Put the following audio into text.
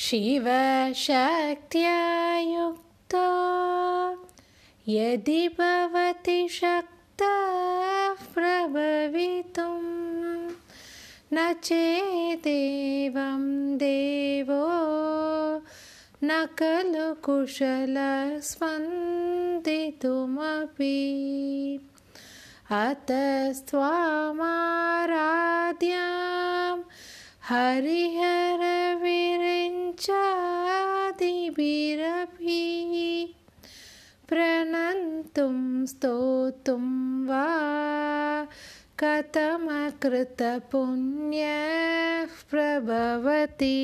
शिवशक्त्या युक्तो यदि भवति शक्तः प्रभवितुं न चेदेवं देवो न खलु कुशलस्पन्दितुमपि अतस्त्वामाराध्यां हरिहरविरिञ्चादिभिरपि प्रणन्तुं स्तोतुं वा कथमकृतपुण्यः प्रभवति